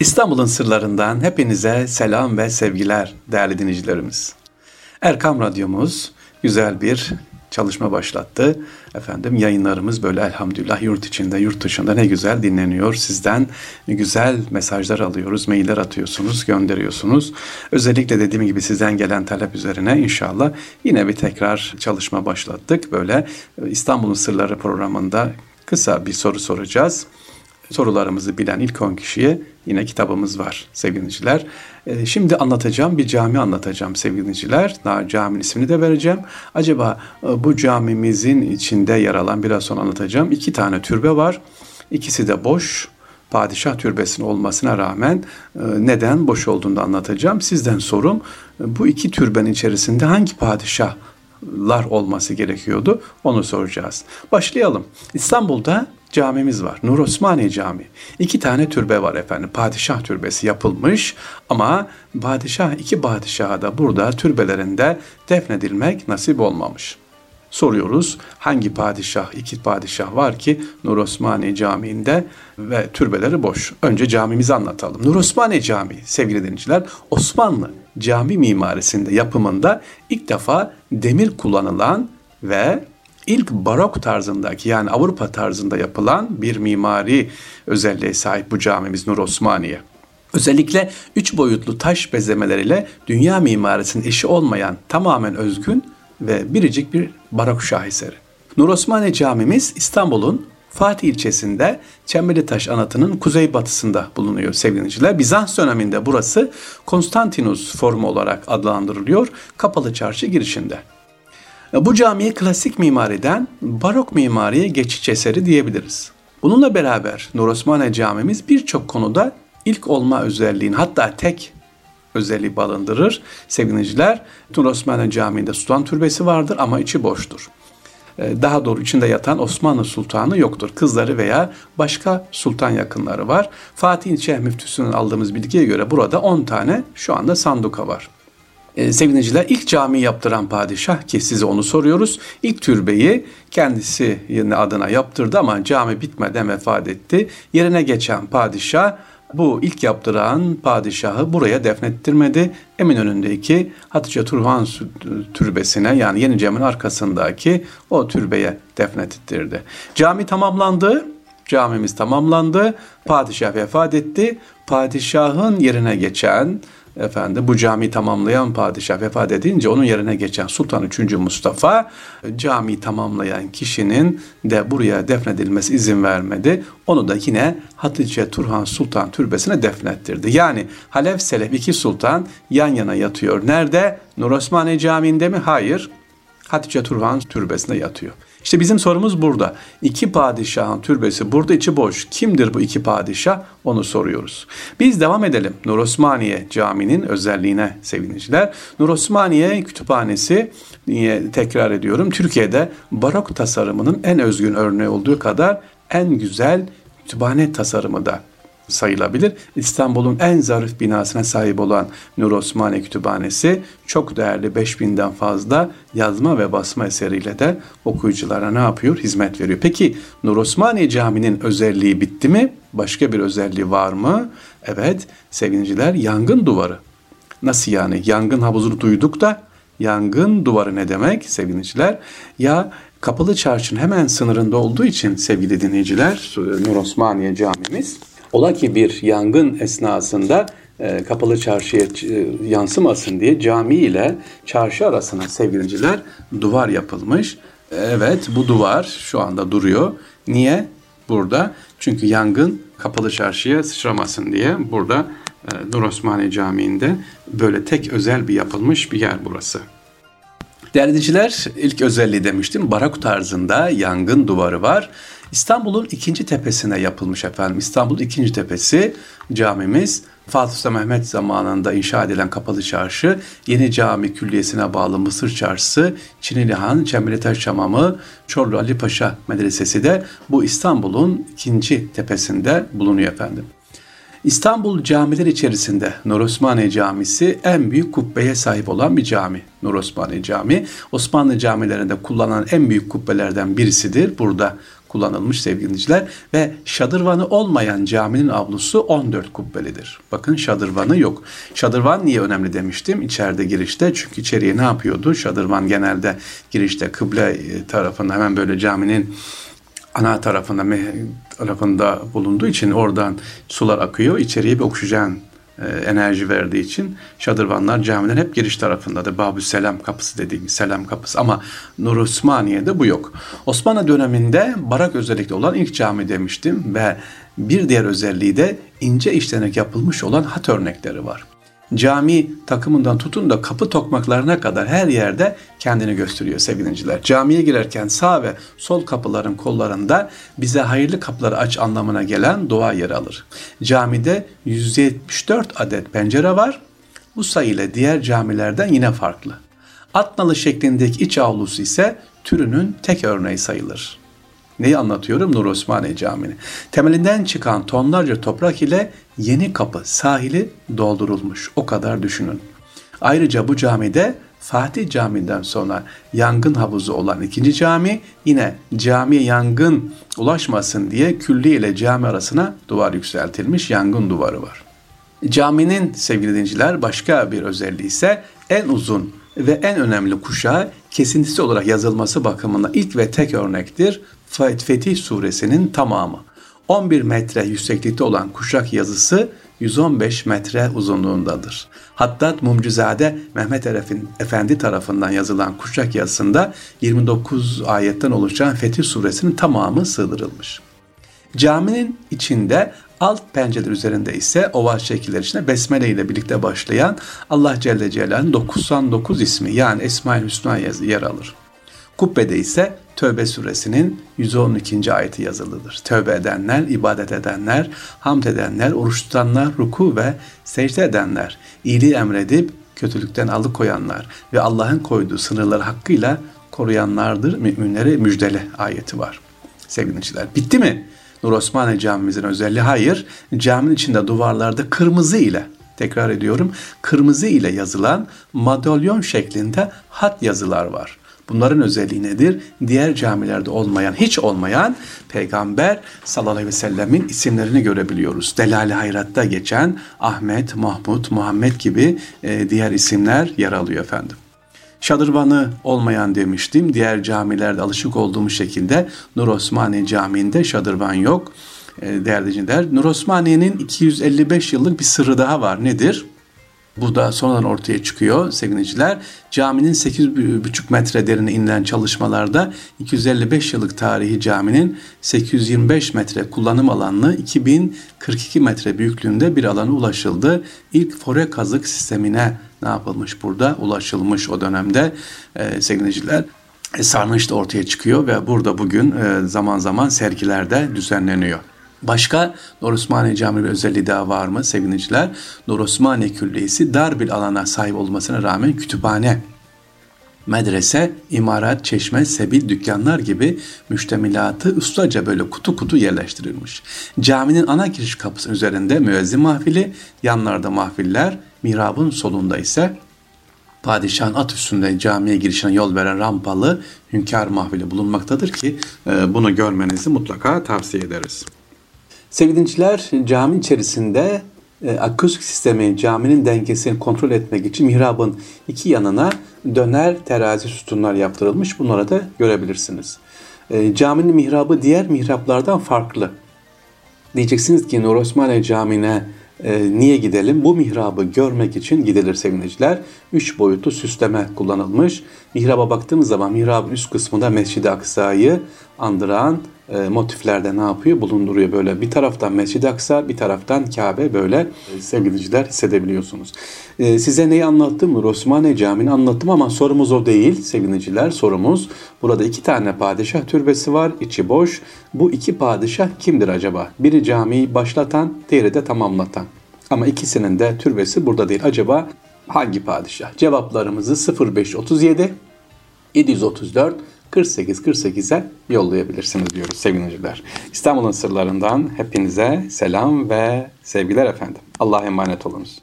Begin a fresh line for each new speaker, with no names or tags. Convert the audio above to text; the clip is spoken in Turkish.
İstanbul'un sırlarından hepinize selam ve sevgiler değerli dinleyicilerimiz. Erkam Radyomuz güzel bir çalışma başlattı. Efendim yayınlarımız böyle elhamdülillah yurt içinde yurt dışında ne güzel dinleniyor. Sizden güzel mesajlar alıyoruz, mailler atıyorsunuz, gönderiyorsunuz. Özellikle dediğim gibi sizden gelen talep üzerine inşallah yine bir tekrar çalışma başlattık. Böyle İstanbul'un Sırları programında kısa bir soru soracağız sorularımızı bilen ilk 10 kişiye yine kitabımız var sevgiliciler. Ee, şimdi anlatacağım bir cami anlatacağım sevgiliciler. Caminin ismini de vereceğim. Acaba e, bu camimizin içinde yer alan biraz sonra anlatacağım. iki tane türbe var. İkisi de boş padişah türbesinin olmasına rağmen e, neden boş olduğunu da anlatacağım. Sizden sorum e, bu iki türbenin içerisinde hangi padişahlar olması gerekiyordu onu soracağız. Başlayalım. İstanbul'da camimiz var. Nur Osmaniye Camii. İki tane türbe var efendim. Padişah türbesi yapılmış ama padişah iki padişaha da burada türbelerinde defnedilmek nasip olmamış. Soruyoruz hangi padişah, iki padişah var ki Nur Osmaniye Camii'nde ve türbeleri boş. Önce camimizi anlatalım. Nur Osmaniye Camii sevgili dinleyiciler Osmanlı cami mimarisinde yapımında ilk defa demir kullanılan ve ilk barok tarzındaki yani Avrupa tarzında yapılan bir mimari özelliğe sahip bu camimiz Nur Osmaniye. Özellikle üç boyutlu taş bezemeleriyle dünya mimarisinin eşi olmayan tamamen özgün ve biricik bir barok şaheseri. Nur Osmaniye Camimiz İstanbul'un Fatih ilçesinde Çemberlitaş anıtının kuzeybatısında bulunuyor sevgiliciler. Bizans döneminde burası Konstantinus formu olarak adlandırılıyor. Kapalı çarşı girişinde. Bu camiye klasik mimariden barok mimariye geçiş eseri diyebiliriz. Bununla beraber Nur Osmaniye Camimiz birçok konuda ilk olma özelliğini hatta tek özelliği barındırır. Sevgiliciler Nur Osmaniye Camii'nde Sultan Türbesi vardır ama içi boştur. Ee, daha doğru içinde yatan Osmanlı Sultanı yoktur. Kızları veya başka sultan yakınları var. Fatih İlçe Müftüsü'nün aldığımız bilgiye göre burada 10 tane şu anda sanduka var. E, ilk cami yaptıran padişah ki size onu soruyoruz. İlk türbeyi kendisi adına yaptırdı ama cami bitmeden vefat etti. Yerine geçen padişah bu ilk yaptıran padişahı buraya defnettirmedi. Eminönü'ndeki Hatice Turhan türbesine yani Yeni Cami'nin arkasındaki o türbeye defnettirdi. Cami tamamlandı. Camimiz tamamlandı. Padişah vefat etti. Padişahın yerine geçen efendim bu cami tamamlayan padişah vefat edince onun yerine geçen Sultan 3. Mustafa cami tamamlayan kişinin de buraya defnedilmesi izin vermedi. Onu da yine Hatice Turhan Sultan türbesine defnettirdi. Yani Halef Selef iki sultan yan yana yatıyor. Nerede? Nur Osmaniye Camii'nde mi? Hayır. Hatice Turhan türbesinde yatıyor. İşte bizim sorumuz burada. İki padişahın türbesi burada içi boş. Kimdir bu iki padişah? Onu soruyoruz. Biz devam edelim. Nur Osmaniye Camii'nin özelliğine sevgiliciler. Nur Osmaniye Kütüphanesi niye tekrar ediyorum. Türkiye'de barok tasarımının en özgün örneği olduğu kadar en güzel kütüphane tasarımı da sayılabilir. İstanbul'un en zarif binasına sahip olan Nur Osmaniye Kütüphanesi çok değerli 5000'den fazla yazma ve basma eseriyle de okuyuculara ne yapıyor? Hizmet veriyor. Peki Nur Osmaniye Camii'nin özelliği bitti mi? Başka bir özelliği var mı? Evet sevgiliciler yangın duvarı. Nasıl yani? Yangın havuzunu duyduk da yangın duvarı ne demek sevgiliciler? Ya Kapalı Çarşı'nın hemen sınırında olduğu için sevgili dinleyiciler Nur Osmaniye Camimiz Ola ki bir yangın esnasında e, kapalı çarşıya e, yansımasın diye cami ile çarşı arasına sevgiliciler duvar yapılmış. Evet bu duvar şu anda duruyor. Niye? Burada çünkü yangın kapalı çarşıya sıçramasın diye burada e, Nur Osmaniye Camii'nde böyle tek özel bir yapılmış bir yer burası. Değerli ilk özelliği demiştim. Barak tarzında yangın duvarı var. İstanbul'un ikinci tepesine yapılmış efendim. İstanbul ikinci tepesi camimiz. Fatih Sultan Mehmet zamanında inşa edilen Kapalı Çarşı, Yeni Cami Külliyesi'ne bağlı Mısır Çarşısı, Çinili Han, Çemberlitaş Çamamı, Çorlu Ali Paşa Medresesi de bu İstanbul'un ikinci tepesinde bulunuyor efendim. İstanbul camiler içerisinde Nur Osmaniye Camisi en büyük kubbeye sahip olan bir cami. Nur Osmaniye Camii Osmanlı camilerinde kullanılan en büyük kubbelerden birisidir. Burada kullanılmış sevgili dinleyiciler ve şadırvanı olmayan caminin avlusu 14 kubbelidir. Bakın şadırvanı yok. Şadırvan niye önemli demiştim içeride girişte çünkü içeriye ne yapıyordu? Şadırvan genelde girişte kıble tarafında hemen böyle caminin ana tarafında tarafında bulunduğu için oradan sular akıyor. İçeriye bir oksijen e, enerji verdiği için şadırvanlar camilerin hep giriş tarafındadır. Babü Selam kapısı dediğimiz Selam kapısı ama Nur Osmaniye'de bu yok. Osmanlı döneminde barak özellikle olan ilk cami demiştim ve bir diğer özelliği de ince işlenerek yapılmış olan hat örnekleri var cami takımından tutun da kapı tokmaklarına kadar her yerde kendini gösteriyor sevgiliciler. Camiye girerken sağ ve sol kapıların kollarında bize hayırlı kapıları aç anlamına gelen dua yer alır. Camide 174 adet pencere var. Bu sayı ile diğer camilerden yine farklı. Atnalı şeklindeki iç avlusu ise türünün tek örneği sayılır. Neyi anlatıyorum? Nur Osmaniye Camii'ni. Temelinden çıkan tonlarca toprak ile yeni kapı sahili doldurulmuş. O kadar düşünün. Ayrıca bu camide Fatih Camii'nden sonra yangın havuzu olan ikinci cami yine camiye yangın ulaşmasın diye külli ile cami arasına duvar yükseltilmiş yangın duvarı var. Caminin sevgili dinciler başka bir özelliği ise en uzun ve en önemli kuşağı kesintisi olarak yazılması bakımından ilk ve tek örnektir. Fetih suresinin tamamı. 11 metre yükseklikte olan kuşak yazısı 115 metre uzunluğundadır. Hattat Mumcuzade Mehmet Efendi tarafından yazılan kuşak yazısında 29 ayetten oluşan Fetih suresinin tamamı sığdırılmış. Caminin içinde alt pencere üzerinde ise oval şekiller içinde Besmele ile birlikte başlayan Allah Celle Celal'in 99 ismi yani Esma-ül Hüsna yer alır. Kubbede ise Tövbe suresinin 112. ayeti yazılıdır. Tövbe edenler, ibadet edenler, hamd edenler, oruç tutanlar, ruku ve secde edenler, iyiliği emredip kötülükten alıkoyanlar ve Allah'ın koyduğu sınırları hakkıyla koruyanlardır müminleri müjdeli ayeti var. Sevgili bitti mi? Nur Osmaniye camimizin özelliği hayır. Caminin içinde duvarlarda kırmızı ile tekrar ediyorum kırmızı ile yazılan madalyon şeklinde hat yazılar var. Bunların özelliği nedir? Diğer camilerde olmayan, hiç olmayan Peygamber sallallahu aleyhi ve sellemin isimlerini görebiliyoruz. Delali Hayrat'ta geçen Ahmet, Mahmud, Muhammed gibi e, diğer isimler yer alıyor efendim. Şadırvanı olmayan demiştim. Diğer camilerde alışık olduğumuz şekilde Nur Osmaniye Camii'nde şadırvan yok. E, değerli dinleyiciler, Nur Osmaniye'nin 255 yıllık bir sırrı daha var. Nedir? Bu da sonradan ortaya çıkıyor sevgiliciler. Caminin 8,5 metre derine inilen çalışmalarda 255 yıllık tarihi caminin 825 metre kullanım alanlı 2042 metre büyüklüğünde bir alana ulaşıldı. İlk fore kazık sistemine ne yapılmış burada? Ulaşılmış o dönemde e, sevgiliciler. E, sarnıç da ortaya çıkıyor ve burada bugün e, zaman zaman sergilerde düzenleniyor. Başka Nur Osmaniye Camii bir özelliği daha var mı sevgiliciler? Nur Osmaniye Külliyesi dar bir alana sahip olmasına rağmen kütüphane, medrese, imarat, çeşme, sebil, dükkanlar gibi müştemilatı ustaca böyle kutu kutu yerleştirilmiş. Caminin ana giriş kapısının üzerinde müezzin mahfili, yanlarda mahfiller, mihrabın solunda ise padişahın at üstünde camiye girişine yol veren rampalı hünkâr mahfili bulunmaktadır ki e, bunu görmenizi mutlaka tavsiye ederiz. Sevgili dinciler, cami içerisinde e, akustik sistemi, caminin dengesini kontrol etmek için mihrabın iki yanına döner terazi sütunlar yaptırılmış. Bunları da görebilirsiniz. E, caminin mihrabı diğer mihraplardan farklı. Diyeceksiniz ki Nur Osmaniye Camii'ne e, niye gidelim? Bu mihrabı görmek için gidilir sevgiliciler. Üç boyutlu süsleme kullanılmış. Mihraba baktığımız zaman mihrabın üst kısmında Mescid-i Aksa'yı andıran e, motiflerde ne yapıyor? Bulunduruyor böyle. Bir taraftan Mescid-i Aksa, bir taraftan Kabe böyle e, sevgiliciler hissedebiliyorsunuz. E, size neyi anlattım? Osmaniye Camii'ni anlattım ama sorumuz o değil sevgiliciler. Sorumuz burada iki tane padişah türbesi var. içi boş. Bu iki padişah kimdir acaba? Biri camiyi başlatan, diğeri de tamamlatan. Ama ikisinin de türbesi burada değil. Acaba hangi padişah? Cevaplarımızı 0537 734 48-48'e yollayabilirsiniz diyoruz sevgiliciler. İstanbul'un sırlarından hepinize selam ve sevgiler efendim. Allah'a emanet olunuz.